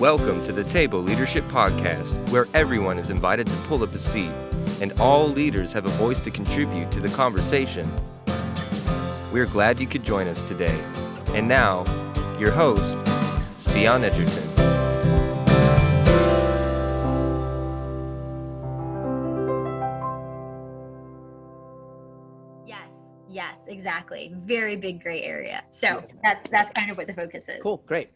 Welcome to the Table Leadership Podcast, where everyone is invited to pull up a seat and all leaders have a voice to contribute to the conversation. We're glad you could join us today. And now, your host, Sion Edgerton. Yes, yes, exactly. Very big gray area. So that's that's kind of what the focus is. Cool, great.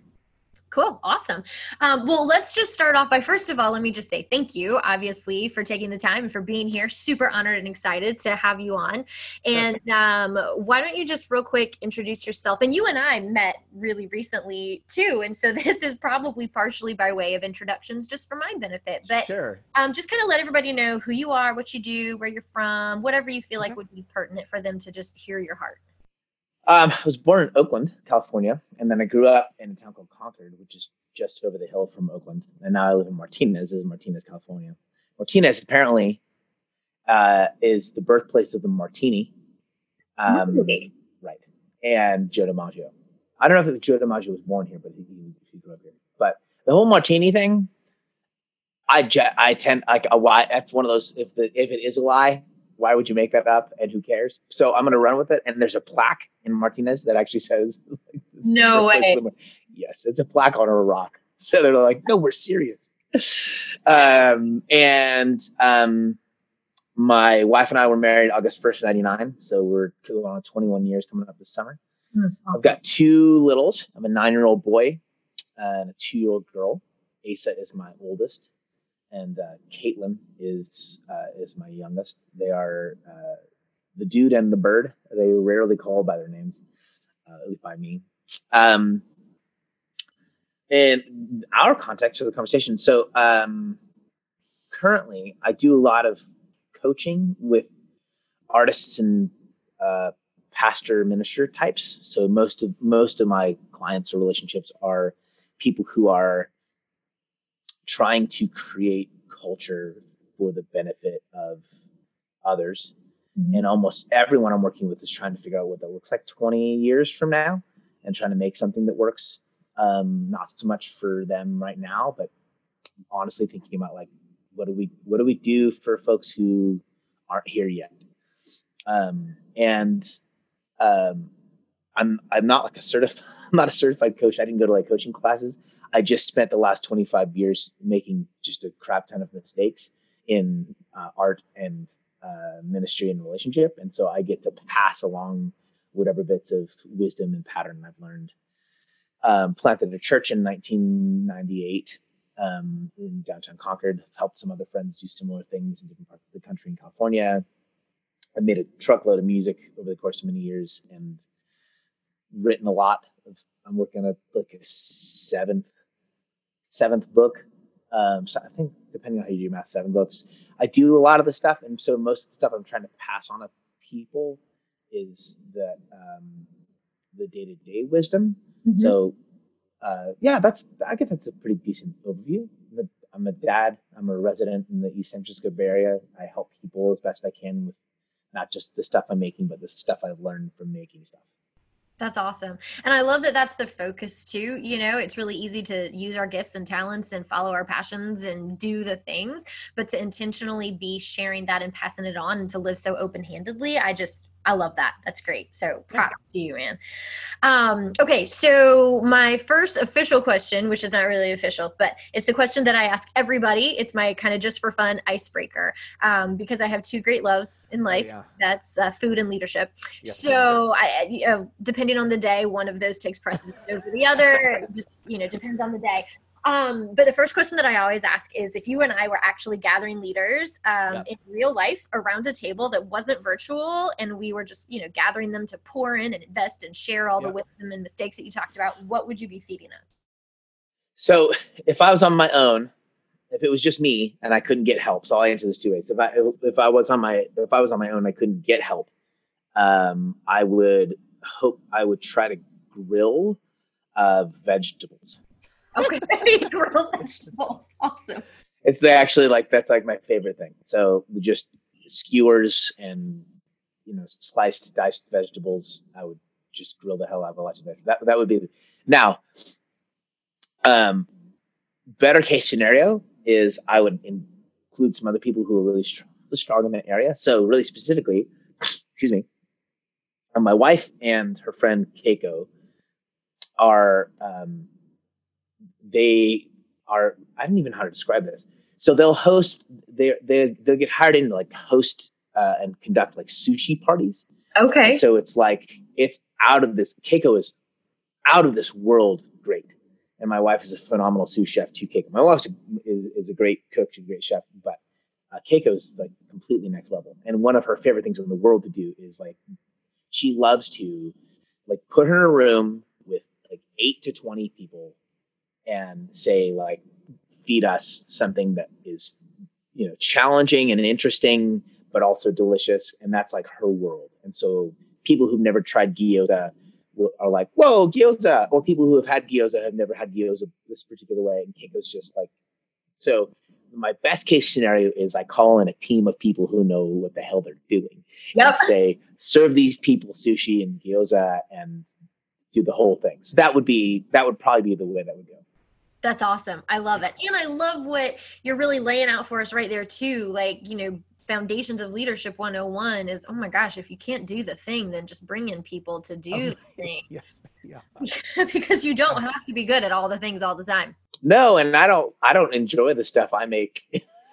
Cool. Awesome. Um, well, let's just start off by first of all, let me just say thank you, obviously, for taking the time and for being here. Super honored and excited to have you on. And um, why don't you just real quick introduce yourself? And you and I met really recently too. And so this is probably partially by way of introductions just for my benefit. But sure. um, just kind of let everybody know who you are, what you do, where you're from, whatever you feel like would be pertinent for them to just hear your heart. Um, I was born in Oakland, California, and then I grew up in a town called Concord, which is just over the hill from Oakland. And now I live in Martinez, this is Martinez, California. Martinez apparently uh, is the birthplace of the martini. Um, Really? Right. And Joe DiMaggio. I don't know if Joe DiMaggio was born here, but he, he, grew up here. But the whole martini thing, I I tend like a lie. That's one of those. If the if it is a lie, why would you make that up? And who cares? So I'm going to run with it. And there's a plaque in Martinez that actually says, No way. Yes, it's a plaque on a rock. So they're like, no, we're serious. um, and um, my wife and I were married August 1st, 99. So we're going on 21 years coming up this summer. I've got two littles. I'm a nine year old boy uh, and a two year old girl. Asa is my oldest, and uh, Caitlin is uh, is my youngest. They are uh, the dude and the bird. They rarely call by their names, uh, at least by me. Um, in our context of the conversation, so um, currently I do a lot of coaching with artists and uh, pastor minister types. So most of most of my clients or relationships are people who are trying to create culture for the benefit of others. Mhm. And almost everyone I'm working with is trying to figure out what that looks like 20 years from now and trying to make something that works. Um, not so much for them right now, but honestly thinking about like what do we what do we do for folks who aren't here yet? Um, and um, I'm I'm not like a certified I'm not a certified coach. I didn't go to like coaching classes. I just spent the last 25 years making just a crap ton of mistakes in uh, art and uh, ministry and relationship, and so I get to pass along whatever bits of wisdom and pattern I've learned. Um, planted a church in 1998 um, in downtown Concord. Helped some other friends do similar things in different parts of the country in California. I made a truckload of music over the course of many years and written a lot. Of, I'm working on a, like a seventh seventh book. Um, so I think depending on how you do math, seven books. I do a lot of the stuff, and so most of the stuff I'm trying to pass on to people is the um, the day to day wisdom. Mhm. So uh, yeah, that's I guess that's a pretty decent overview. I'm a, I'm a dad. I'm a resident in the East San Francisco Bay Area. I help people as best I can with not just the stuff I'm making, but the stuff I've learned from making stuff. That's awesome. And I love that that's the focus too. You know, it's really easy to use our gifts and talents and follow our passions and do the things, but to intentionally be sharing that and passing it on and to live so open handedly, I just, I love that. That's great. So props to you, man. Um, okay. So my first official question, which is not really official, but it's the question that I ask everybody. It's my kind of just for fun icebreaker um, because I have two great loves in life. yeah. That's uh, food and leadership. Yes. So, I, you know, depending on the day, one of those takes precedence over the other. It Just you know, depends on the day. Um, but the first question that I always ask is if you and I were actually gathering leaders um, Yeah. in real life around a table that wasn't virtual, and we were just you know gathering them to pour in and invest and share all the wisdom and mistakes that you talked about, what would you be feeding us? So if I was on my own, if it was just me and I couldn't get help, so I'll answer this two ways. If I if I was on my if I was on my own, and I couldn't get help. Um, I would hope I would try to grill uh, vegetables. Okay, grilled vegetables, awesome. It's the actually like that's like my favorite thing. So just skewers and you know sliced diced vegetables. I would just grill the hell out of a lot of vegetables. That that would be now. Um, better case scenario is I would include some other people who are really strong, strong in that area. So really specifically, excuse me, my wife and her friend Keiko are um, they are I don't even know how to describe this. So they'll host they they they'll get hired in to like host uh, and conduct like sushi parties. Okay. And so it's like it's out of this. Keiko is out of this world great, and my wife is a phenomenal sous chef too. Keiko, my wife is, is a great cook, she's a great chef, but uh, Keiko is like completely next level. And one of her favorite things in the world to do is like she loves to like put her in a room with like eight to twenty people and say like feed us something that is you know challenging and interesting but also delicious and that's like her world and so people who've never tried gyoza are like whoa gyoza or people who have had gyoza have never had gyoza this particular way and keiko's just like so my best case scenario is I call in a team of people who know what the hell they're doing. Yep. And say, serve these people sushi and gyoza and do the whole thing. So that would be that would probably be the way that would go. That's awesome. I love it. And I love what you're really laying out for us right there too. Like, you know, foundations of leadership 101 is oh my gosh, if you can't do the thing, then just bring in people to oh, do oh, the thing. yes. Yeah. because you don't have to be good at all the things all the time. No, and I don't I don't enjoy the stuff I make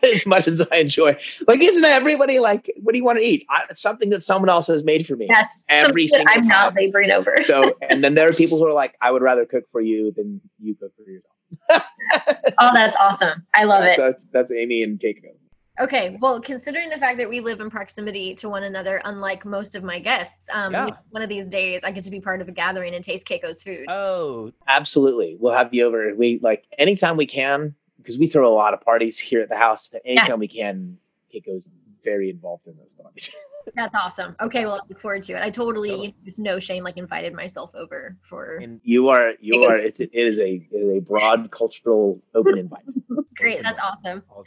as much as I enjoy. Like, isn't everybody like, what do you want to eat? I, something that someone else has made for me. Yes, every single I'm time. not laboring over. so, and then there are people who are like, I would rather cook for you than you cook for yourself oh, that's awesome. I love it. That's, that's Amy and Keiko. Okay, well, considering the fact that we live in proximity to one another, unlike most of my guests, um, yeah. one of these days I get to be part of a gathering and taste Keiko's food. Oh, absolutely. We'll have you over. We like anytime we can because we throw a lot of parties here at the house. Anytime yeah. we can, Keiko's very involved in those parties. That's awesome. Okay, well, I look forward to it. I totally, there's no shame, like invited myself over for. And you are, you are. It's it is a it is a broad cultural open invite. Great, that's awesome. All,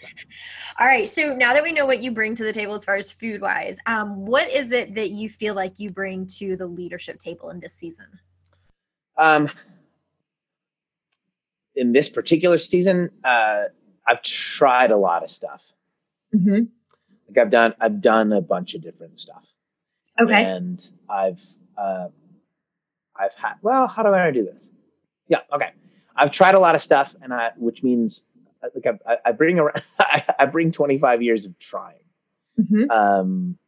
All right, so now that we know what you bring to the table as far as food wise, um, what is it that you feel like you bring to the leadership table in this season? Um, in this particular season, uh, I've tried a lot of stuff. Mm-hmm like I've done I've done a bunch of different stuff. Okay. And I've uh, I've had well, how do I do this? Yeah, okay. I've tried a lot of stuff, and I which means uh, like I, I bring around I bring 25 years of trying. Mm-hmm. Um,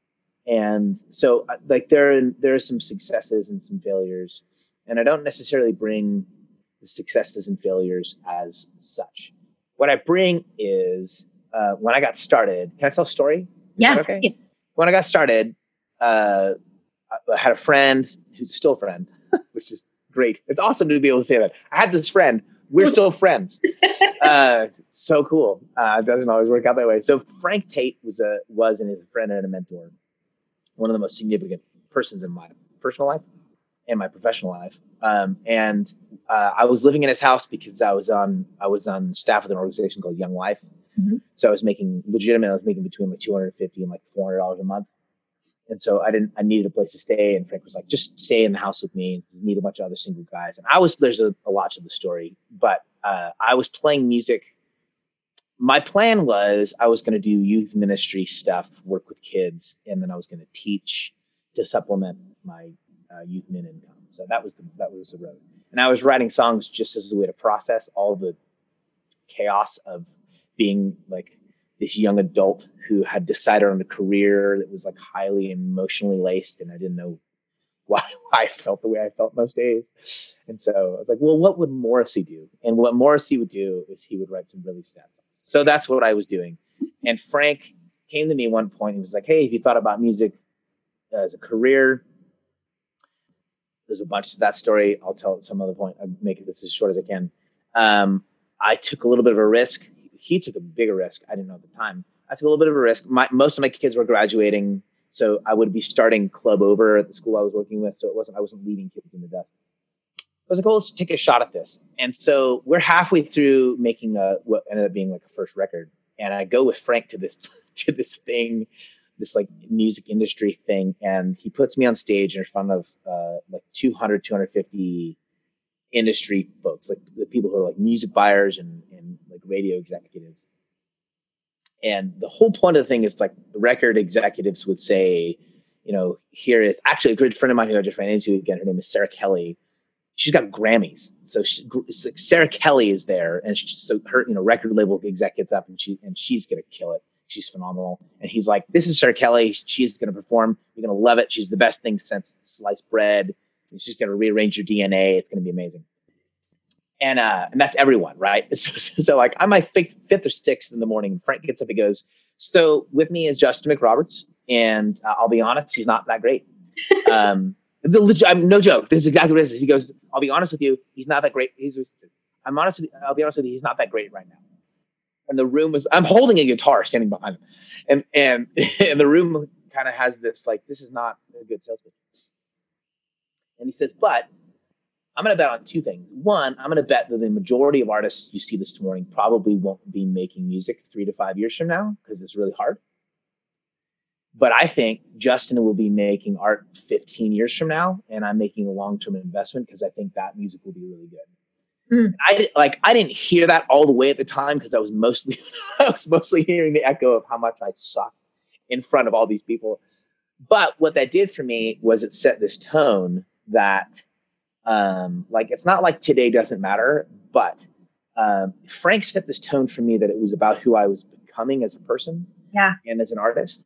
and so uh, like there are, there are some successes and some failures, and I don't necessarily bring the successes and failures as such. What I bring is uh, when I got started, can I tell a story? yeah. Okay. When I got started, uh, I had a friend who's still a friend, which is great. It's awesome to be able to say that. I had this friend. We're still friends. Uh, so cool. Uh, it doesn't always work out that way. So Frank Tate was a was and is a friend and a mentor. One of the most significant persons in my personal life and my professional life. Um, and uh, I was living in his house because I was on I was on staff with an organization called Young Life, Mm-hmm. So I was making legitimate. I was making between like 250 and like 400 dollars a month. And so I didn't, I needed a place to stay. And Frank was like, just stay in the house with me and meet a bunch of other single guys. And I was, there's a, a lot to the story, but uh, I was playing music. My plan was I was going to do youth ministry stuff, work with kids, and then I was going to teach to supplement my uh, youth min income. So that was the, that was the road. And I was writing songs just as a way to process all the chaos of being like this young adult who had decided on a career that was like highly emotionally laced and I didn't know why, why I felt the way I felt most days. And so I was like, well, what would Morrissey do? And what Morrissey would do is he would write some really sad songs. So that's what I was doing. And Frank came to me one point. He was like, hey, if you thought about music as a career, there's a bunch of that story. I'll tell it some other point. I'll make this as short as I can. Um, I took a little bit of a risk he took a bigger risk. I didn't know at the time. I took a little bit of a risk. My, most of my kids were graduating, so I would be starting club over at the school I was working with. So it wasn't I wasn't leaving kids in the dust. I was like, "Oh, let's take a shot at this." And so we're halfway through making a what ended up being like a first record, and I go with Frank to this to this thing, this like music industry thing, and he puts me on stage in front of uh, like 200, 250 industry folks, like the people who are like music buyers and, and like radio executives. And the whole point of the thing is like record executives would say, you know, here is actually a good friend of mine who I just ran into again. Her name is Sarah Kelly. She's got Grammys, so she, Sarah Kelly is there, and she, so her you know record label exec gets up and she and she's gonna kill it. She's phenomenal, and he's like, "This is Sarah Kelly. She's gonna perform. You're gonna love it. She's the best thing since sliced bread. She's gonna rearrange your DNA. It's gonna be amazing." And uh, and that's everyone, right? So, so like I'm my fifth, fifth or sixth in the morning. Frank gets up and goes, "So with me is Justin McRoberts." and uh, I'll be honest, he's not that great. Um, the, I'm, no joke. This is exactly what it is. He goes, "I'll be honest with you, he's not that great." He's, I'm honest. With you, I'll be honest with you, he's not that great right now. And the room was. I'm holding a guitar, standing behind him, and and and the room kind of has this like, this is not a good salesman. And he says, "But I'm going to bet on two things. One, I'm going to bet that the majority of artists you see this morning probably won't be making music three to five years from now because it's really hard but I think Justin will be making art 15 years from now, and I'm making a long term investment because I think that music will be really good. Mm. I like I didn't hear that all the way at the time because I was mostly I was mostly hearing the echo of how much I suck in front of all these people. But what that did for me was it set this tone that um like it's not like today doesn't matter, but um Frank set this tone for me that it was about who I was becoming as a person yeah. and as an artist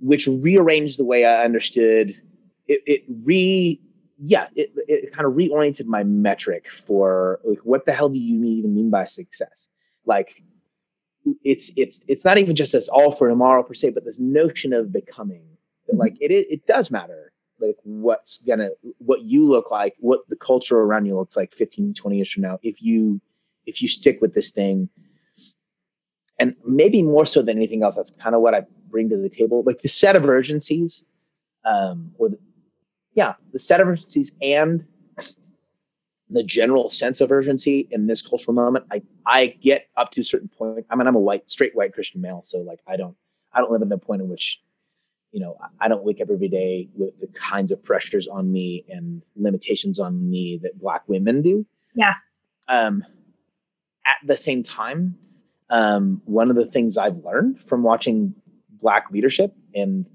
which rearranged the way I understood it. It re yeah, it, it kind of reoriented my metric for like what the hell do you even mean by success? Like it's it's it's not even just as all for tomorrow per se, but this notion of becoming that mm-hmm. like it it does matter like what's gonna what you look like what the culture around you looks like 15 20 years from now if you if you stick with this thing. And maybe more so than anything else that's kind of what i bring to the table like the set of urgencies um or the yeah the set of urgencies and the general sense of urgency in this cultural moment i i get up to a certain point i mean i'm a white straight white christian male so like i don't i don't live in a point in which you know i don't wake up every day with the kinds of pressures on me and limitations on me that black women do yeah um at the same time um, one of the things I've learned from watching black leadership and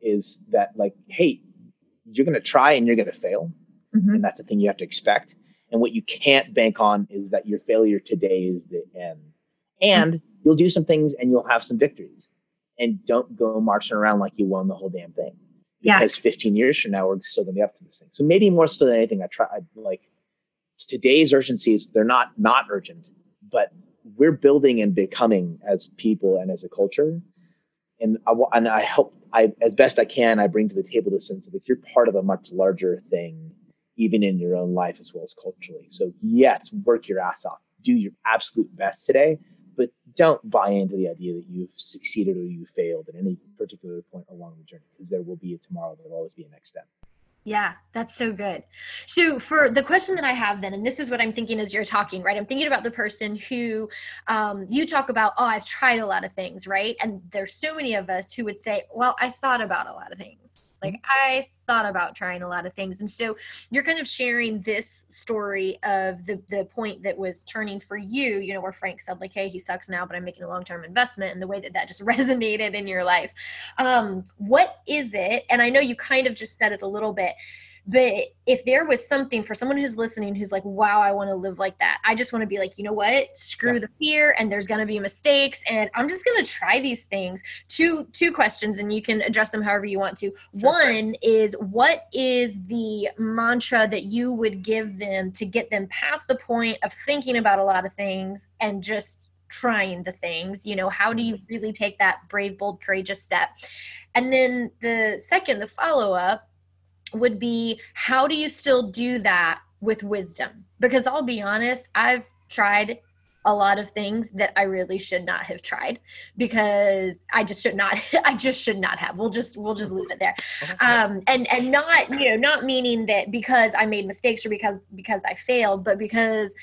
is that like, hey, you're going to try and you're going to fail, mm-hmm. and that's the thing you have to expect. And what you can't bank on is that your failure today is the end. And mm-hmm. you'll do some things and you'll have some victories. And don't go marching around like you won the whole damn thing. Because yeah. 15 years from now, we're still going to be up to this thing. So maybe more so than anything, I try I, like today's urgencies. They're not not urgent, but we're building and becoming as people and as a culture. And I, and I help, I, as best I can, I bring to the table the sense of that you're part of a much larger thing, even in your own life as well as culturally. So yes, work your ass off, do your absolute best today, but don't buy into the idea that you've succeeded or you failed at any particular point along the journey, because there will be a tomorrow. There will always be a next step. Yeah, that's so good. So, for the question that I have then, and this is what I'm thinking as you're talking, right? I'm thinking about the person who um, you talk about, oh, I've tried a lot of things, right? And there's so many of us who would say, well, I thought about a lot of things. Like I thought about trying a lot of things. And so you're kind of sharing this story of the the point that was turning for you, you know, where Frank said like, "Hey, he sucks now, but I'm making a long-term investment," and the way that that just resonated in your life. Um, what is it? And I know you kind of just said it a little bit but if there was something for someone who's listening who's like, wow, I want to live like that, I just want to be like, you know what? Screw yeah. the fear and there's gonna be mistakes and I'm just gonna try these things. Two two questions and you can address them however you want to. Sure. One is what is the mantra that you would give them to get them past the point of thinking about a lot of things and just trying the things you know how do you mm-hmm. really take that brave bold courageous step and then the second the follow up would be how do you still do that with wisdom? Because I'll be honest, I've tried a lot of things that I really should not have tried because I just should not I just should not have. We'll just we'll just leave it there. Um and and not you know not meaning that because I made mistakes or because because I failed but because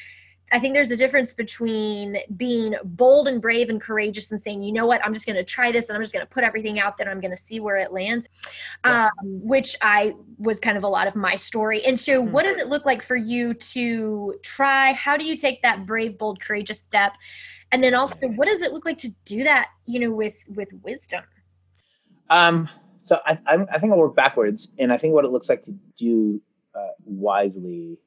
I think there's a difference between being bold and brave and courageous and saying, you know what, I'm just going to try this and I'm just going to put everything out there. And I'm going to see where it lands, yeah. um, which I was kind of a lot of my story. And so, mm-hmm. what does it look like for you to try? How do you take that brave, bold, courageous step? And then also, what does it look like to do that, you know, with with wisdom? Um, so I, I think I'll work backwards, and I think what it looks like to do uh, wisely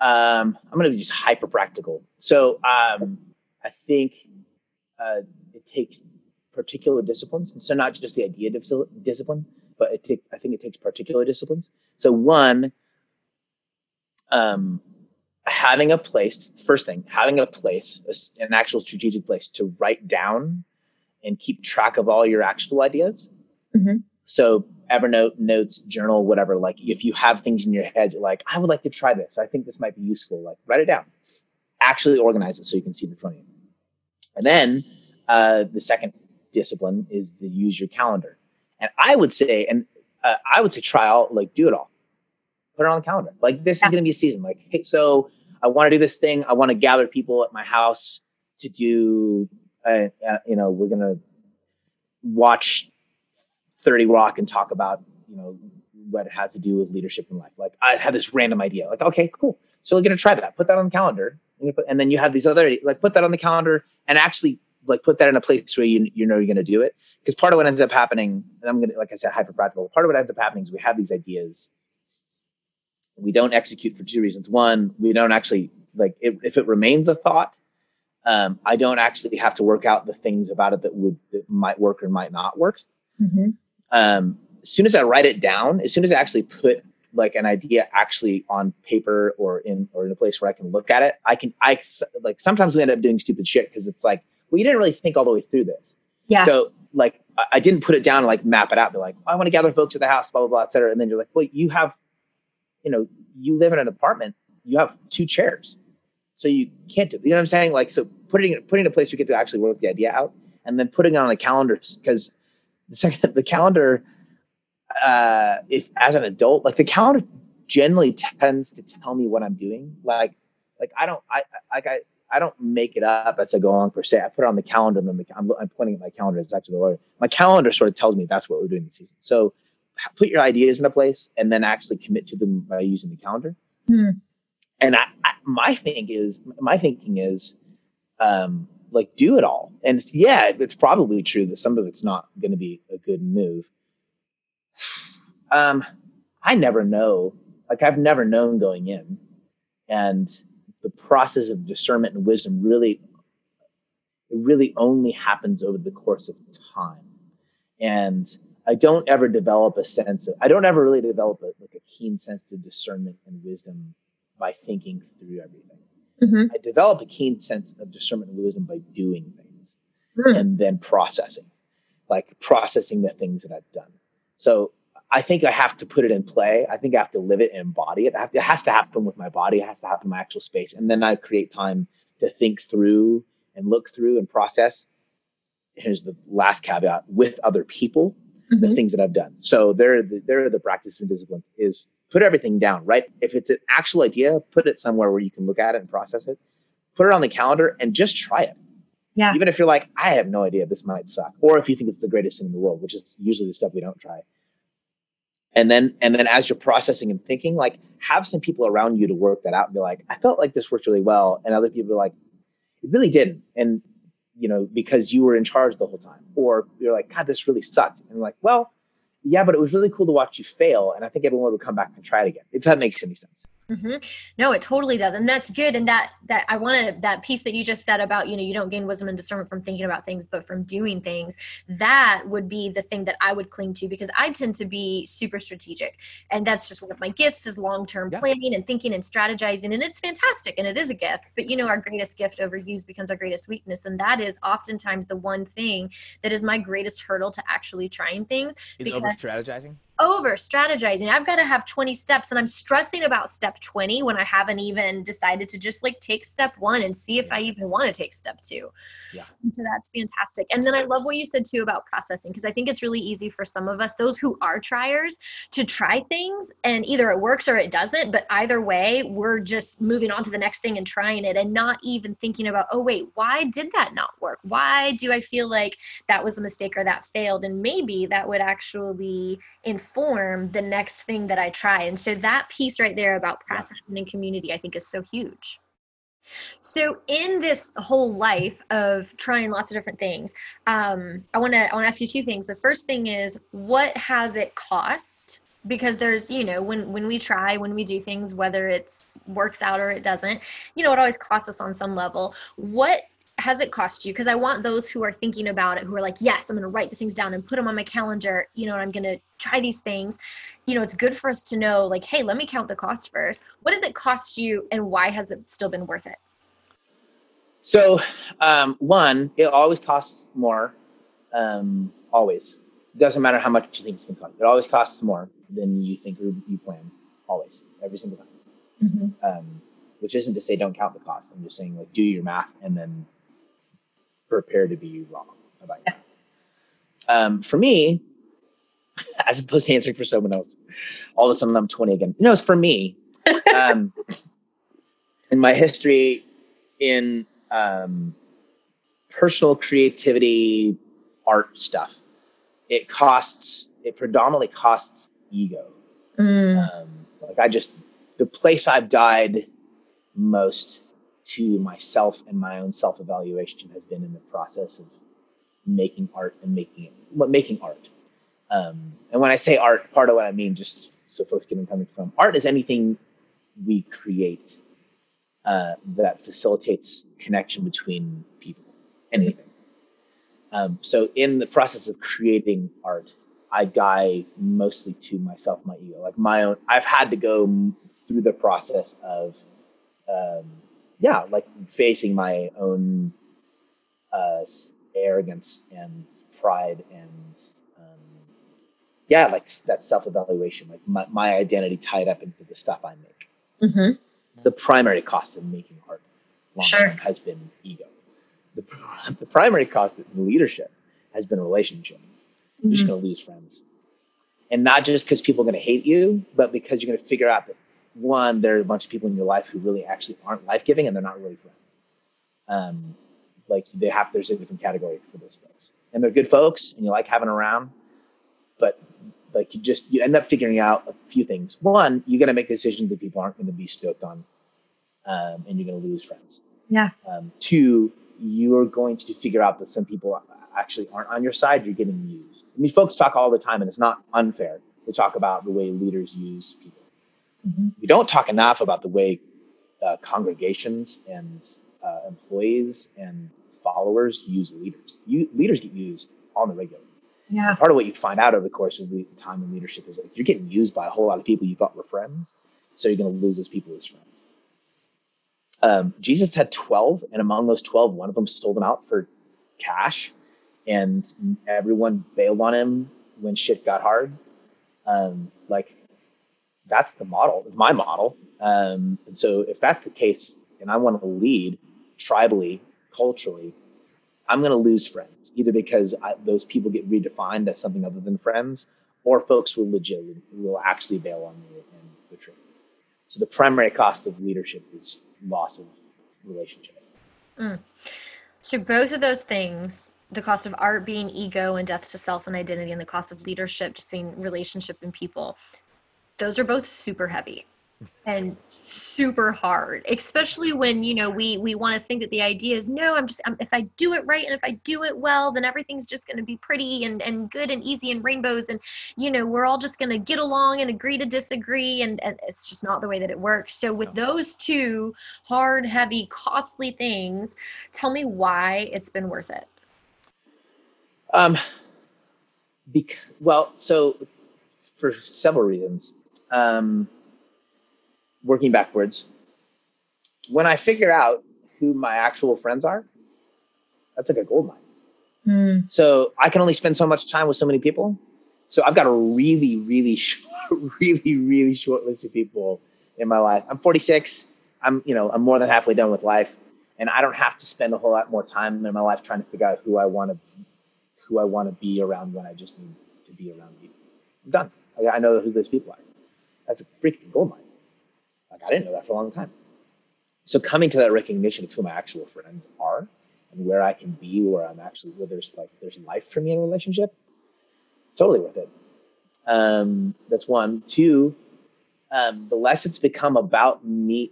um, I'm going to be just hyper practical. So um, I think uh, it takes particular disciplines. So not just the idea of discipline, but it take, I think it takes particular disciplines. So one, um, having a place. First thing, having a place, an actual strategic place to write down and keep track of all your actual ideas. Mm-hmm. So Evernote, notes, journal, whatever. Like if you have things in your head, you're like, I would like to try this. I think this might be useful. Like write it down. Actually organize it so you can see it in front of you. And then uh, the second discipline is to use your calendar. And I would say, and uh, I would say try out, like do it all. Put it on the calendar. Like this yeah. is going to be a season. Like, hey, so I want to do this thing. I want to gather people at my house to do, uh, uh you know, we're going to watch 30 Rock and talk about, you know, what it has to do with leadership in life. Like I had this random idea, like, okay, cool. So we're gonna try that. Put that on the calendar. And then you have these other like put that on the calendar and actually like put that in a place where you you know you're gonna do it. Because part of what ends up happening, and I'm gonna like I said, hyper practical, part of what ends up happening is we have these ideas. We don't execute for two reasons. One, we don't actually like if, if it remains a thought, um, I don't actually have to work out the things about it that would that might work or might not work. Mm-hmm um, as soon as I write it down, as soon as I actually put like an idea actually on paper or in or in a place where I can look at it, I can I like sometimes we end up doing stupid shit because it's like, well, you didn't really think all the way through this. Yeah. So like I didn't put it down and like map it out. Be like, I want to gather folks at the house, blah blah blah, et cetera. And then you're like, well, you have, you know, you live in an apartment. You have two chairs, so you can't do. You know what I'm saying? Like, so putting it putting it in a place you get to actually work the idea out, and then putting it on a calendar because second the calendar uh if as an adult like the calendar generally tends to tell me what i'm doing. Like like i don't i like i i don't make it up as i go along per se. I put it on the calendar and then the, I'm, I'm pointing at my calendar it's actually the word my calendar sort of tells me that's what we're doing this season. So put your ideas in a place and then actually commit to them by using the calendar. Hmm. and I, I my thing is my thinking is um like do it all. And yeah, it's probably true that some of it's not going to be a good move. Um, I never know. Like I've never known going in, and the process of discernment and wisdom really, it really only happens over the course of time. And I don't ever develop a sense of. I don't ever really develop a, like a keen sense of discernment and wisdom by thinking through everything. Mm-hmm. I develop a keen sense of discernment and wisdom by doing things mm. and then processing, like processing the things that I've done. So I think I have to put it in play. I think I have to live it and embody it. it has to happen with my body. It has to happen in my actual space. And then I create time to think through and look through and process. Here's the last caveat with other people, mm-hmm. the things that I've done. So there, the, there are the practices and disciplines is put everything down, right? If it's an actual idea, put it somewhere where you can look at it and process it. Put it on the calendar and just try it. Yeah. Even if you're like, I have no idea, this might suck. Or if you think it's the greatest thing in the world, which is usually the stuff we don't try. And then and then as you're processing and thinking, like have some people around you to work that out and be like, I felt like this worked really well. And other people are like, it really didn't. And you know, because you were in charge the whole time. Or you're like, God, this really sucked. And like, well, yeah, but it was really cool to watch you fail. And I think everyone would come back and try it again, if that makes any sense. Mm-hmm. No, it totally does, and that's good. And that that I wanted that piece that you just said about you know you don't gain wisdom and discernment from thinking about things, but from doing things. That would be the thing that I would cling to because I tend to be super strategic, and that's just one of my gifts is long term yeah. planning and thinking and strategizing, and it's fantastic and it is a gift. But you know our greatest gift overused becomes our greatest weakness, and that is oftentimes the one thing that is my greatest hurdle to actually trying things. Is over strategizing? Over strategizing. I've got to have 20 steps and I'm stressing about step 20 when I haven't even decided to just like take step one and see if I even want to take step two. Yeah. And so that's fantastic. And then I love what you said too about processing because I think it's really easy for some of us, those who are triers, to try things and either it works or it doesn't. But either way, we're just moving on to the next thing and trying it and not even thinking about, oh, wait, why did that not work? Why do I feel like that was a mistake or that failed? And maybe that would actually inform the next thing that I try. And so that piece right there about processing and community, I think is so huge. So in this whole life of trying lots of different things, um, I want to I want to ask you two things. The first thing is, what has it cost? Because there's, you know, when when we try, when we do things, whether it's works out or it doesn't, you know, it always costs us on some level. What has it cost you? Because I want those who are thinking about it, who are like, yes, I'm going to write the things down and put them on my calendar, you know, and I'm going to try these things. You know, it's good for us to know, like, hey, let me count the cost first. What does it cost you and why has it still been worth it? So, um, one, it always costs more. Um, always. It doesn't matter how much you think it's going to cost. It always costs more than you think or you plan. Always. Every single time. Mm-hmm. Um, which isn't to say don't count the cost. I'm just saying, like, do your math and then prepare to be wrong about. Um, for me, as opposed to answering for someone else, all of a sudden I'm 20 again. You know, it's for me. Um, in my history in um, personal creativity, art stuff, it costs, it predominantly costs ego. Mm. Um, like I just, the place I've died most to myself and my own self evaluation has been in the process of making art and making it, what making art. Um, and when I say art, part of what I mean, just so folks get coming from, art is anything we create uh, that facilitates connection between people, anything. Um, so in the process of creating art, I die mostly to myself, my ego, like my own. I've had to go through the process of um, yeah, like facing my own uh, arrogance and pride and um, yeah, like that self evaluation, like my, my identity tied up into the stuff I make. Mm-hmm. The primary cost of making art sure. has been ego. The, the primary cost of leadership has been relationship. Mm-hmm. You're just mm-hmm. going to lose friends. And not just because people are going to hate you, but because you're going to figure out that one, there are a bunch of people in your life who really actually aren't life giving and they're not really friends. Um, like they have, there's a different category for those folks, and they're good folks, and you like having around. But like you just you end up figuring out a few things. One, you're going to make decisions that people aren't going to be stoked on, um, and you're going to lose friends. Yeah. Um, two, you are going to figure out that some people actually aren't on your side. You're getting used. I mean, folks talk all the time, and it's not unfair to talk about the way leaders use people Mm-hmm. We don't talk enough about the way uh, congregations and uh, employees and followers use leaders. You, leaders get used on the regular. Yeah. And part of what you find out over the course of the time in leadership is like you're getting used by a whole lot of people you thought were friends, so you're going to lose those people as friends. Um, Jesus had 12, and among those 12, one of them sold them out for cash, and everyone bailed on him when shit got hard. Um, like that's the model, my model. Um, and so if that's the case, and I want to lead tribally, culturally, I'm going to lose friends either because I, those people get redefined as something other than friends, or folks will legit will actually bail on me and betray me. So the primary cost of leadership is loss of relationship. Mm. So both of those things, the cost of art being ego and death to self and identity, and the cost of leadership just being relationship and people, those are both super heavy and super hard especially when you know we we want to think that the idea is no i'm just I'm, if i do it right and if i do it well then everything's just going to be pretty and and good and easy and rainbows and you know we're all just going to get along and agree to disagree and, and it's just not the way that it works. So with those two hard heavy costly things tell me why it's been worth it. Um bec- well so for several reasons um, working backwards, when I figure out who my actual friends are, that's like a gold mine. Mm. So I can only spend so much time with so many people. So I've got a really, really, short, really, really short list of people in my life. I'm 46. I'm, you know, I'm more than halfway done with life, and I don't have to spend a whole lot more time in my life trying to figure out who I want to, who I want to be around when I just need to be around people. I'm done. I, I know who those people are. That's a freaking gold mine. Like I didn't know that for a long time. So coming to that recognition of who my actual friends are and where I can be, where I'm actually where there's like there's life for me in a relationship, totally worth it. Um, that's one. Two, um, the less it's become about me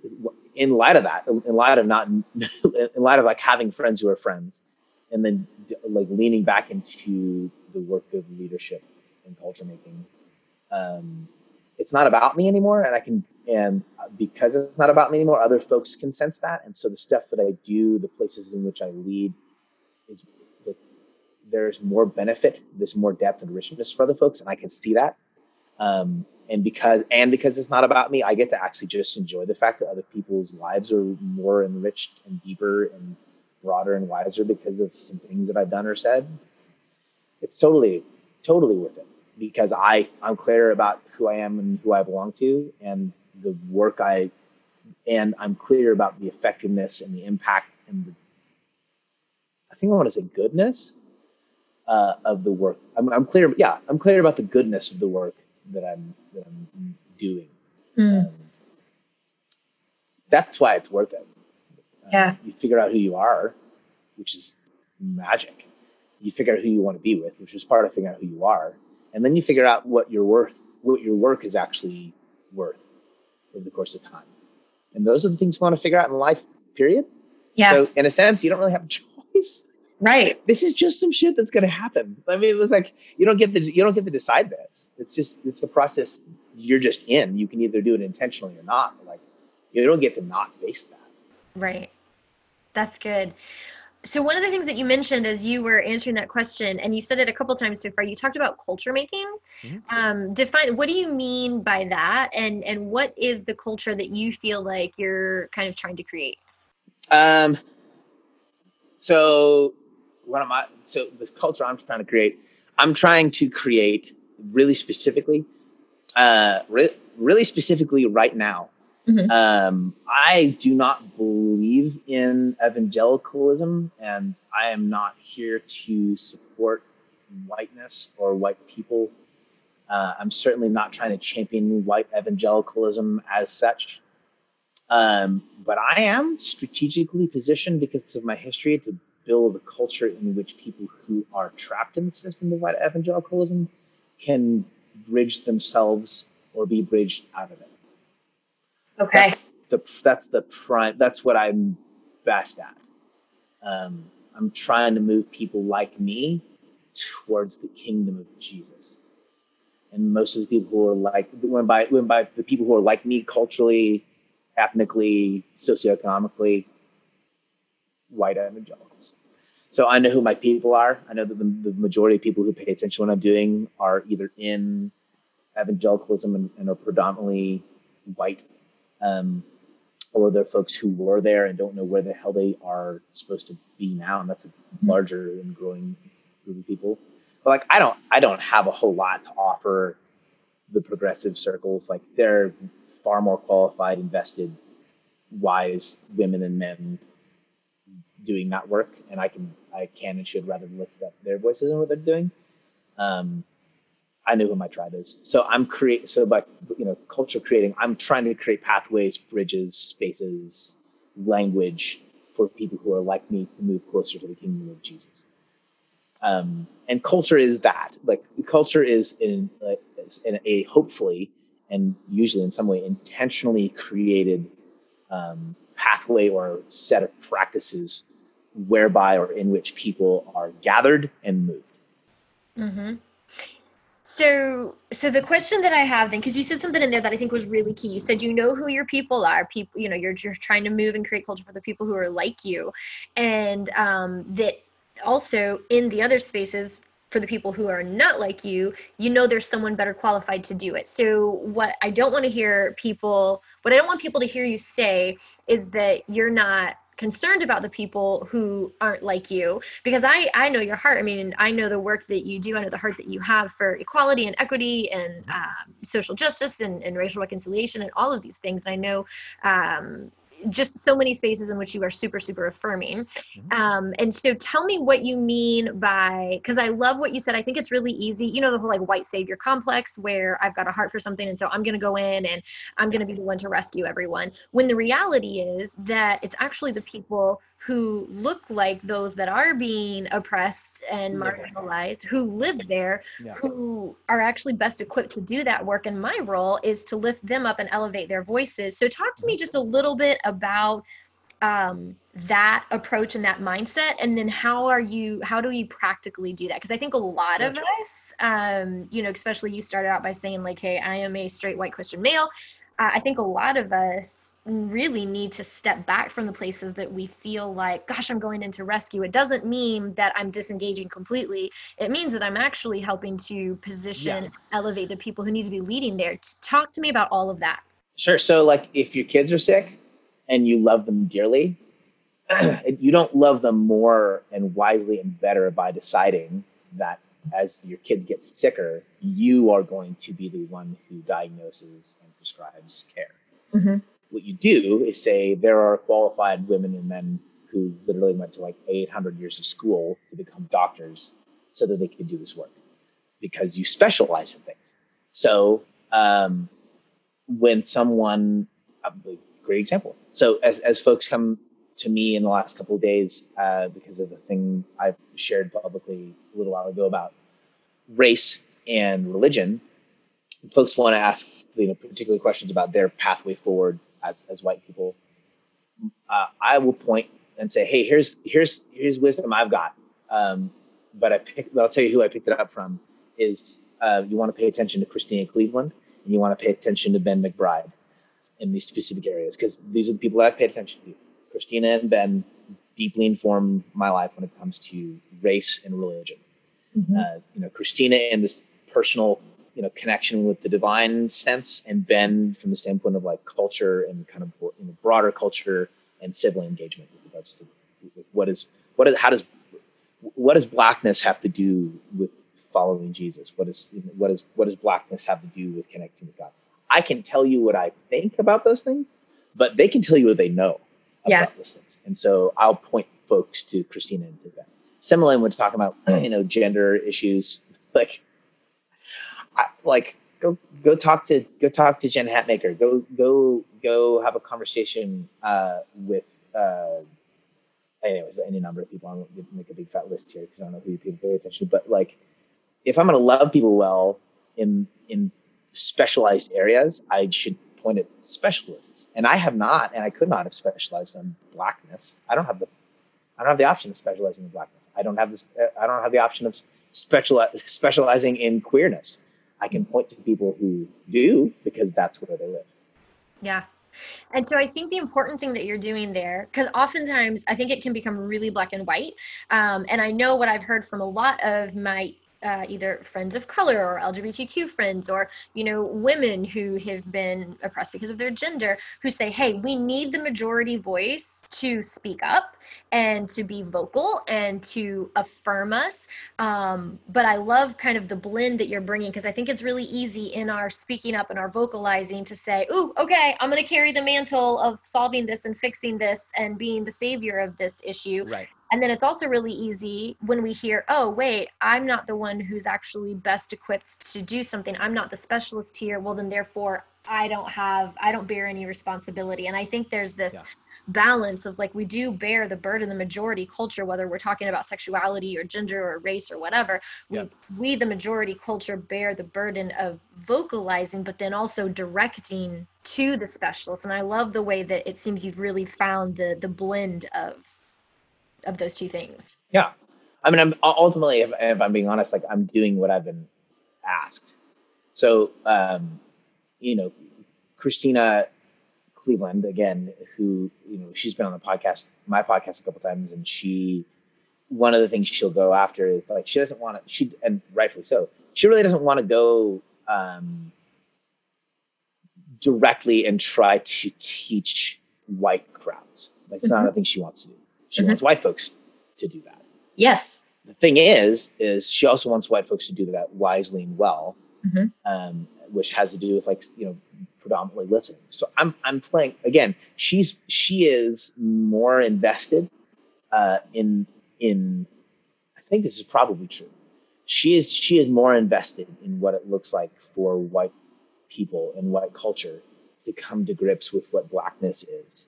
in light of that, in light of not, in light of like having friends who are friends, and then like leaning back into the work of leadership and culture making. Um, it's not about me anymore, and I can, and because it's not about me anymore, other folks can sense that, and so the stuff that I do, the places in which I lead, is there's more benefit, there's more depth and richness for other folks, and I can see that. Um, and because and because it's not about me, I get to actually just enjoy the fact that other people's lives are more enriched and deeper and broader and wiser because of some things that I've done or said. It's totally, totally worth it because I I'm clear about who I am and who I belong to and the work I and I'm clear about the effectiveness and the impact and the I think I want to say goodness uh, of the work. I'm, I'm, clear. Yeah, I'm clear about the goodness of the work that I'm that I'm doing. Mm. Um, that's why it's worth it. Uh, yeah, you figure out who you are, which is magic. You figure out who you want to be with, which is part of figuring out who you are, and then you figure out what your worth, what your work is actually worth over the course of time. And those are the things you want to figure out in life. Period. Yeah. So in a sense, you don't really have a choice. Right. This is just some shit that's gonna happen. I mean, it's like you don't get the you don't get to decide this. It's just it's the process you're just in. You can either do it intentionally or not. Like you don't get to not face that. Right. That's good. So one of the things that you mentioned as you were answering that question, and you said it a couple times so far, you talked about culture making. Mm-hmm. Um, define what do you mean by that, and and what is the culture that you feel like you're kind of trying to create? Um. So what am I? So this culture I'm trying to create, I'm trying to create really specifically, uh, re- really specifically right now. Mm-hmm. Um, I do not believe in evangelicalism, and I am not here to support whiteness or white people. Uh, I'm certainly not trying to champion white evangelicalism as such. Um, but I am strategically positioned because of my history to build a culture in which people who are trapped in the system of white evangelicalism can bridge themselves or be bridged out of it. Okay. That's the that's the prime. That's what I'm best at. Um, I'm trying to move people like me towards the kingdom of Jesus. And most of the people who are like when by when by the people who are like me culturally, ethnically, socioeconomically, white evangelicals. So I know who my people are. I know that the, the majority of people who pay attention to what I'm doing are either in evangelicalism and, and are predominantly white, um, or they're folks who were there and don't know where the hell they are supposed to be now. And that's a mm-hmm. larger and growing group of people. But like, I don't, I don't have a whole lot to offer the progressive circles. Like, they're far more qualified, invested, wise women and men doing that work, and I can I can and should rather lift up their voices and what they're doing. Um, I know who my tribe is, so I'm create. So by you know culture creating, I'm trying to create pathways, bridges, spaces, language for people who are like me to move closer to the kingdom of Jesus. Um, and culture is that. Like culture is in, in a hopefully and usually in some way intentionally created um, pathway or set of practices whereby or in which people are gathered and moved. Mm-hmm. So, so the question that I have then, because you said something in there that I think was really key. You said you know who your people are. People, you know, you're you're trying to move and create culture for the people who are like you, and um, that also in the other spaces for the people who are not like you, you know there's someone better qualified to do it. So what I don't want to hear people, what I don't want people to hear you say is that you're not concerned about the people who aren't like you because i i know your heart. I mean i know the work that you do. I know the heart that you have for equality and equity and uh, social justice and, and racial reconciliation and all of these things. And i know um, just so many spaces in which you are super super affirming. Mm-hmm. um, and so tell me what you mean by because i love what you said. I think it's really easy. You know the whole like white savior complex where i've got a heart for something and so i'm going to go in and i'm going to be the one to rescue everyone. When the reality is that it's actually the people who look like those that are being oppressed and marginalized who live there yeah. who are actually best equipped to do that work. And my role is to lift them up and elevate their voices. So talk to me mm-hmm. just a little bit about um, that approach and that mindset. And then how are you how do you practically do that? Because i think a lot of us um, you know especially you started out by saying like hey i am a straight white christian male I think a lot of us really need to step back from the places that we feel like, gosh, I'm going into rescue. It doesn't mean that I'm disengaging completely. It means that I'm actually helping to position, yeah. elevate the people who need to be leading there. Talk to me about all of that. Sure. So, like, if your kids are sick and you love them dearly, you don't love them more and wisely and better by deciding that as your kids get sicker, you are going to be the one who diagnoses and prescribes care. Mm-hmm. What you do is say there are qualified women and men who literally went to like 800 years of school to become doctors so that they could do this work because you specialize in things. So um, when someone, a great example. So as, as folks come to me in the last couple of days uh, because of the thing I shared publicly a little while ago about race and religion, folks want to ask you know particular questions about their pathway forward as as white people. Uh, I will point and say, hey, here's here's here's wisdom I've got. Um, but I pick, I'll tell you who I picked it up from. Is uh, you want to pay attention to Christena Cleveland and you want to pay attention to Ben McBride in these specific areas because these are the people that I've paid attention to. Christena and Ben deeply inform my life when it comes to race and religion. Mm-hmm. Uh, you know, Christena in this personal, you know, connection with the divine sense, and Ben from the standpoint of like culture and kind of you know, broader culture and civil engagement with regards to what is what is how does what does blackness have to do with following Jesus? What is what is what does blackness have to do with connecting with God? I can tell you what I think about those things, but they can tell you what they know about yeah. those things. And so I'll point folks to Christena and to Ben similarly when talking about you know gender issues like I, like go go talk to go talk to jen hatmaker go go go have a conversation uh, with uh, anyways any number of people i won't make a big fat list here because i don't know who people pay attention to but like if i'm going to love people well in in specialized areas i should point at specialists and i have not and i could not have specialized in blackness i don't have the I don't have the option of specializing in blackness. I don't have this. I don't have the option of special specializing in queerness. I can point to people who do because that's where they live. Yeah. And so I think the important thing that you're doing there, because oftentimes I think it can become really black and white. Um, and I know what I've heard from a lot of my uh, either friends of color or LGBTQ friends or you know women who have been oppressed because of their gender who say hey we need the majority voice to speak up and to be vocal and to affirm us. Um, but I love kind of the blend that you're bringing because I think it's really easy in our speaking up and our vocalizing to say ooh okay I'm going to carry the mantle of solving this and fixing this and being the savior of this issue. Right and then it's also really easy when we hear, oh, wait, I'm not the one who's actually best equipped to do something. I'm not the specialist here. Well, then therefore, I don't have, I don't bear any responsibility. And I think there's this yeah. balance of like, we do bear the burden, the majority culture, whether we're talking about sexuality or gender or race or whatever. We, yeah. we, the majority culture, bear the burden of vocalizing, but then also directing to the specialist. And I love the way that it seems you've really found the the blend of of those two things. Yeah. I mean, I'm ultimately, if, if I'm being honest, like I'm doing what I've been asked. So, um, you know, Christena Cleveland, again, who, you know, she's been on the podcast, my podcast a couple times, and she, one of the things she'll go after is like, she doesn't want to, she, and rightfully so, she really doesn't want to go um, directly and try to teach white crowds Like it's not a thing she wants to do. She Mhm. wants white folks to do that. Yes. The thing is, is she also wants white folks to do that wisely and well, Mhm. um, which has to do with like you know predominantly listening. So I'm I'm playing again. She's she is more invested uh, in in. I think this is probably true. She is she is more invested in what it looks like for white people and white culture to come to grips with what blackness is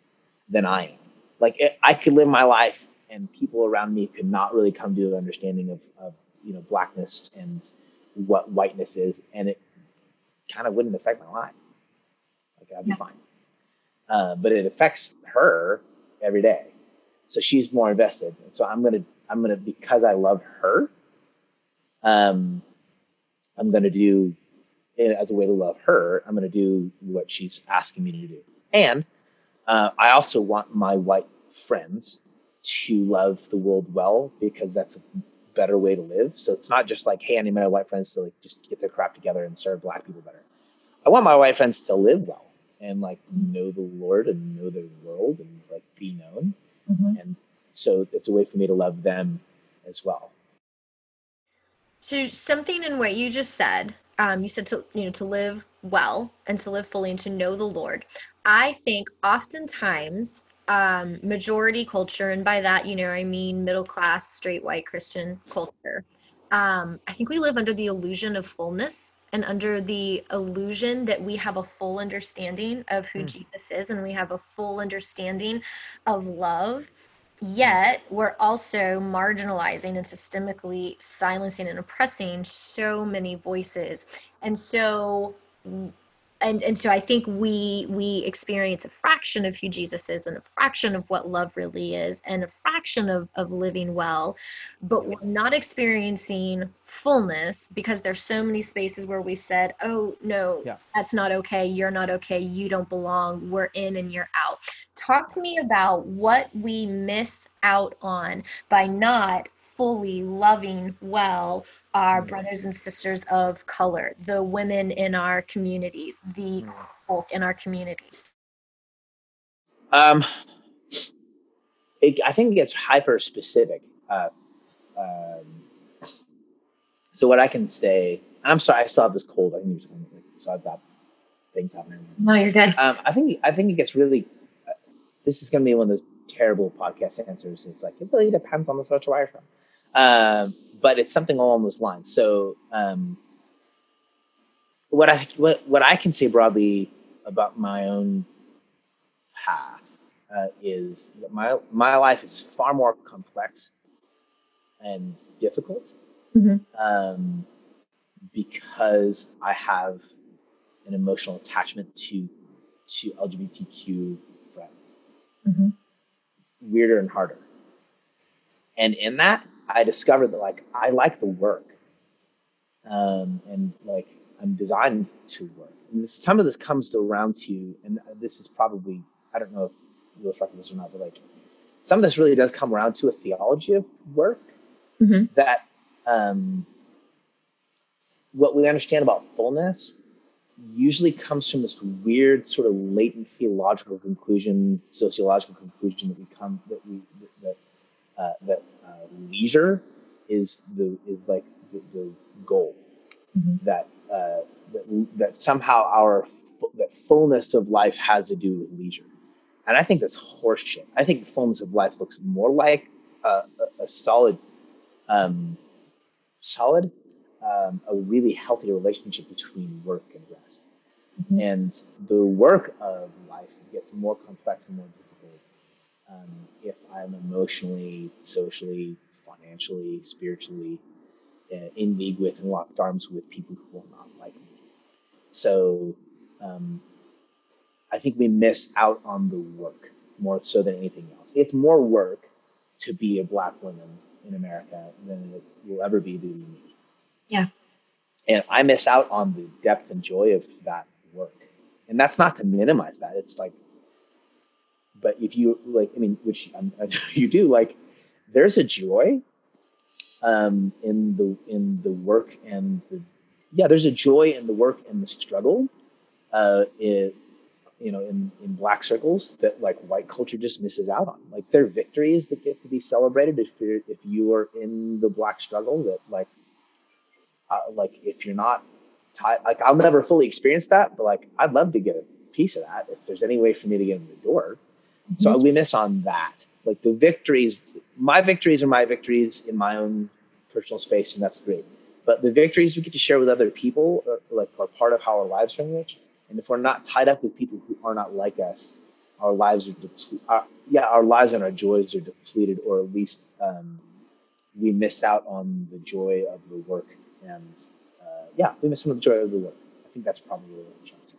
than I am. Like it, I could live my life and people around me could not really come to an understanding of, of you know blackness and what whiteness is, and it kind of wouldn't affect my life. Like I'd be Yeah. fine. Uh, but it affects her every day, so she's more invested. And so I'm gonna I'm gonna because I love her. Um, I'm gonna do eh, as a way to love her. I'm gonna do what she's asking me to do, and uh, I also want my white friends to love the world well because that's a better way to live. So it's not just like, hey, I need my white friends to like just get their crap together and serve black people better. I want my white friends to live well and like know the Lord and know the world and like be known. Mhm. And so it's a way for me to love them as well. So something in what you just said, um, you said to you know to live well and to live fully and to know the Lord. I think oftentimes um, majority culture, and by that you know I mean middle class, straight white Christian culture. Um, I think we live under the illusion of fullness and under the illusion that we have a full understanding of who Mm. Jesus is and we have a full understanding of love Yet we're also marginalizing and systemically silencing and oppressing so many voices. And so and and so I think we we experience a fraction of who Jesus is and a fraction of what love really is and a fraction of of living well, but we're not experiencing fullness because there's so many spaces where we've said, "Oh no, Yeah. that's not okay. You're not okay. You don't belong. We're in and you're out." Talk to me about what we miss out on by not fully loving well our Mm. brothers and sisters of color, the women in our communities, the Mm. folk in our communities. Um, it, I think it gets hyper specific. Uh, um, so what I can say, I'm sorry, I still have this cold. I think it was, so I've got things happening. No, you're good. Um, I think I think it gets really. Uh, this is going to be one of those terrible podcast answers. It's like it really depends on the social wire from, um, but it's something along those lines. So um, what I what what I can say broadly about my own path uh, is that my my life is far more complex and difficult Mhm. um, because I have an emotional attachment to to LGBTQ friends. Mhm. Weirder and harder. And in that, I discovered that like I like the work, um, and like I'm designed to work. And this, some of this comes around to, you, and this is probably I don't know if you'll strike this or not, but like some of this really does come around to a theology of work Mhm. that um, what we understand about fullness usually comes from this weird sort of latent theological conclusion, sociological conclusion that we come that we that uh, that uh, leisure is the is like the, the goal Mhm. that, uh, that that somehow our that fullness of life has to do with leisure, and I think that's horseshit. I think the fullness of life looks more like a, a, a solid, um, solid, um, a really healthy relationship between work and rest. Mhm. And the work of life gets more complex and more difficult um, if I'm emotionally, socially, financially, spiritually uh, in league with and locked arms with people who will not like me. So um, I think we miss out on the work more so than anything else. It's more work to be a black woman in America than it will ever be to me. Yeah. And I miss out on the depth and joy of that work. And that's not to minimize that. It's like, but if you like, I mean, which um, you do, like, there's a joy um, in the in the work and the yeah, there's a joy in the work and the struggle. Uh, it, you know in in black circles that like white culture just misses out on. Like they're victories that get to be celebrated if you're if you are in the black struggle that like uh, like if you're not tied like i'll never fully experience that but like i'd love to get a piece of that if there's any way for me to get in the door. So we miss on that. Like the victories my victories are my victories in my own personal space and that's great. But the victories we get to share with other people are like are part of how our lives are enriched and if we're not tied up with people who are not like us, our lives are depleted. Yeah, our lives and our joys are depleted, or at least um, we miss out on the joy of the work. And uh, yeah, we miss out on the joy of the work. I think that's probably what I'm trying to say.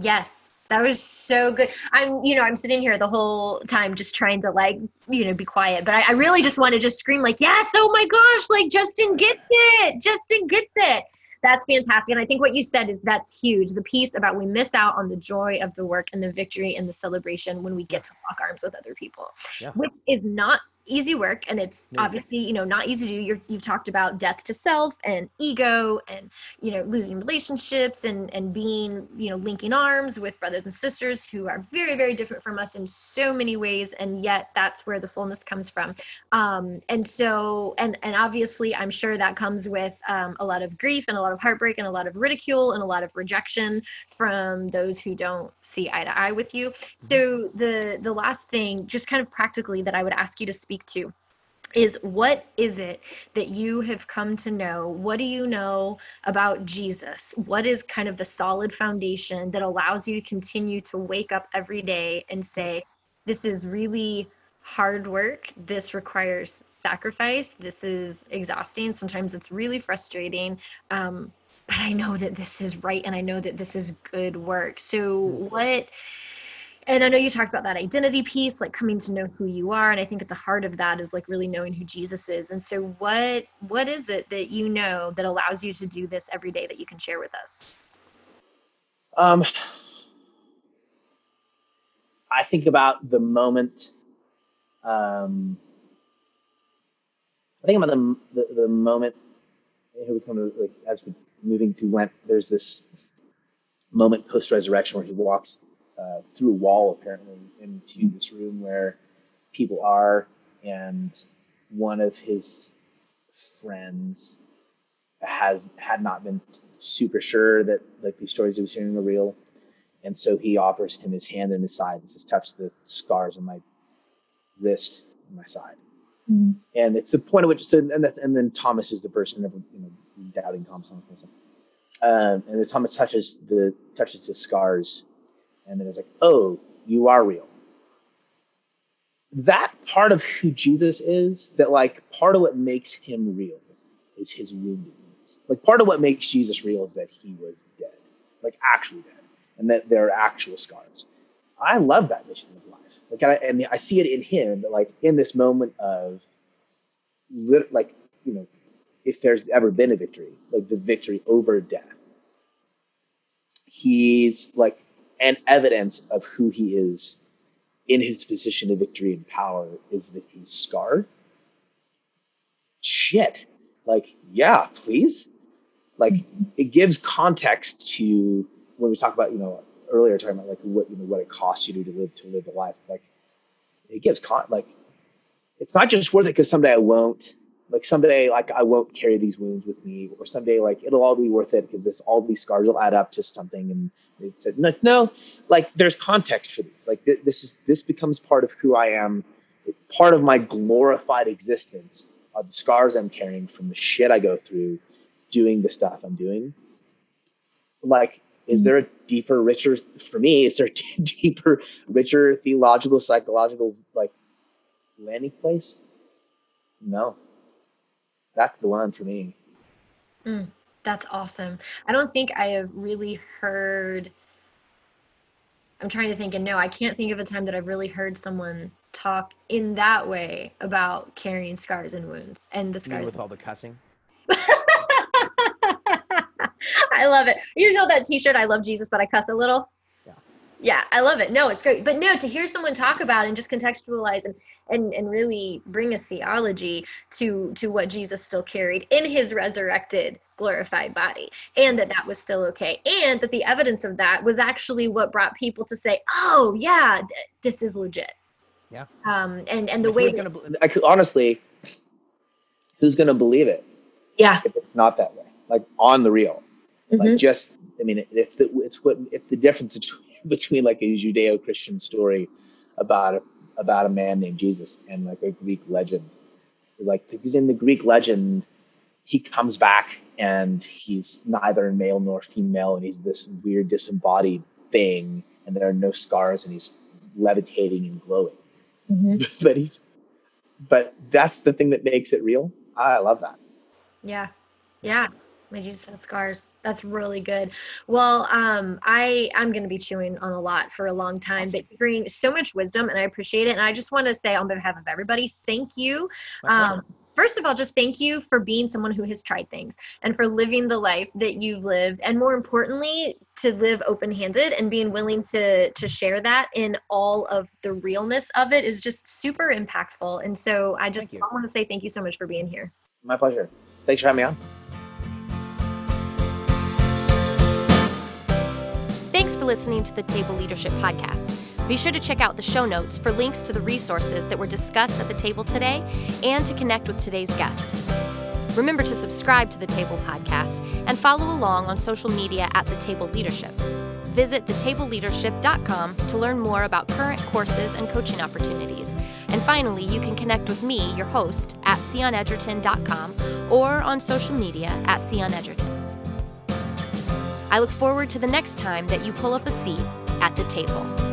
Yes, that was so good. I'm, you know, I'm sitting here the whole time just trying to like, you know, be quiet. But I, I really just want to just scream like, yes, oh my gosh, like Justin gets it. Justin gets it that's fantastic. And I think what you said is that's huge. The piece about we miss out on the joy of the work and the victory and the celebration when we get to lock arms with other people, yeah. which is not easy work and it's obviously you know not easy to do. You have talked about death to self and ego and you know losing relationships and and being you know linking arms with brothers and sisters who are very very different from us in so many ways and yet that's where the fullness comes from. Um and so and and obviously i'm sure that comes with um, a lot of grief and a lot of heartbreak and a lot of ridicule and a lot of rejection from those who don't see eye to eye with you. Mm-hmm. so the the last thing just kind of practically that i would ask you to speak speak to is what is it that you have come to know? What do you know about Jesus? What is kind of the solid foundation that allows you to continue to wake up every day and say, this is really hard work. This requires sacrifice. This is exhausting. Sometimes it's really frustrating. Um, but I know that this is right and I know that this is good work. So, mm-hmm. what and I know you talked about that identity piece, like coming to know who you are. And I think at the heart of that is like really knowing who Jesus is. And so what what is it that you know that allows you to do this every day that you can share with us? Um I think about the moment um I think about the the, the moment here we come to like as we're moving through Lent, there's this moment post resurrection where he walks uh, through a wall apparently into this room where people are, and one of his friends has had not been super sure that like these stories he was hearing were real, and so he offers him his hand and his side and says, "Touch the scars on my wrist and my side." Mm-hmm. And it's the point at which, so, and that's, and then Thomas is the person, never, you know, doubting Thomas on the person. Um, and then Thomas touches the touches his scars, and then it's like, oh, you are real. That part of who Jesus is, that like part of what makes him real is his woundedness. Like part of what makes Jesus real is that he was dead, like actually dead, and that there are actual scars. I love that mission of life. Like, I, and I see it in him, that like in this moment of, like you know, if there's ever been a victory, like the victory over death, he's like and evidence of who he is in his position of victory and power is that he's scarred. Shit. Like, yeah, please. Like, it gives context to when we talk about, you know, earlier talking about like what you know what it costs you to, live to live the life. Like, it gives con like it's not just worth it because someday I won't like someday like i won't carry these wounds with me or someday like it'll all be worth it because this all these scars will add up to something and it said no, no like there's context for these. Like th- this is this becomes part of who i am part of my glorified existence are the scars i'm carrying from the shit i go through doing the stuff i'm doing. Like is mm-hmm. there a deeper richer for me is there a deeper richer theological psychological like landing place? No that's the one for me. Mm, that's awesome. I don't think I have really heard. I'm trying to think, and no, I can't think of a time that I've really heard someone talk in that way about carrying scars and wounds and the scars. with all the cussing. I love it. You know that T-shirt? I love Jesus, but I cuss a little. Yeah. yeah, I love it. No, it's great. But no, to hear someone talk about and just contextualize and and and really bring a theology to to what Jesus still carried in his resurrected glorified body and that that was still okay and that the evidence of that was actually what brought people to say oh yeah th- this is legit Yeah. um and and the Like, way that, gonna I could honestly, who's gonna believe it yeah if it's not that way? Like on the real, mhm. like just I mean, it's the it's what it's the difference between, between like a Judeo-Christian story about a, about a man named Jesus and like a Greek legend. Like because in the Greek legend, he comes back and he's neither male nor female, and he's this weird disembodied thing, and there are no scars, and he's levitating and glowing. Mhm. but he's but that's the thing that makes it real. I love that. Yeah. Yeah. My Jesus has scars. That's really good. Well, um, I I'm gonna be chewing on a lot for a long time, but you bring so much wisdom and I appreciate it. And I just want to say on behalf of everybody, thank you. Um, first of all, just thank you for being someone who has tried things and for living the life that you've lived, and more importantly, to live open-handed and being willing to to share that in all of the realness of it is just super impactful. And so I just want to say thank you so much for being here. My pleasure. Thanks for having me on. For listening to the Table Leadership Podcast. Be sure to check out the show notes for links to the resources that were discussed at the table today and to connect with today's guest. Remember to subscribe to the Table Podcast and follow along on social media at The Table Leadership. Visit thetableleadership.com to learn more about current courses and coaching opportunities. And finally, you can connect with me, your host, at sionedgerton.com or on social media at sionedgerton. I look forward to the next time that you pull up a seat at the table.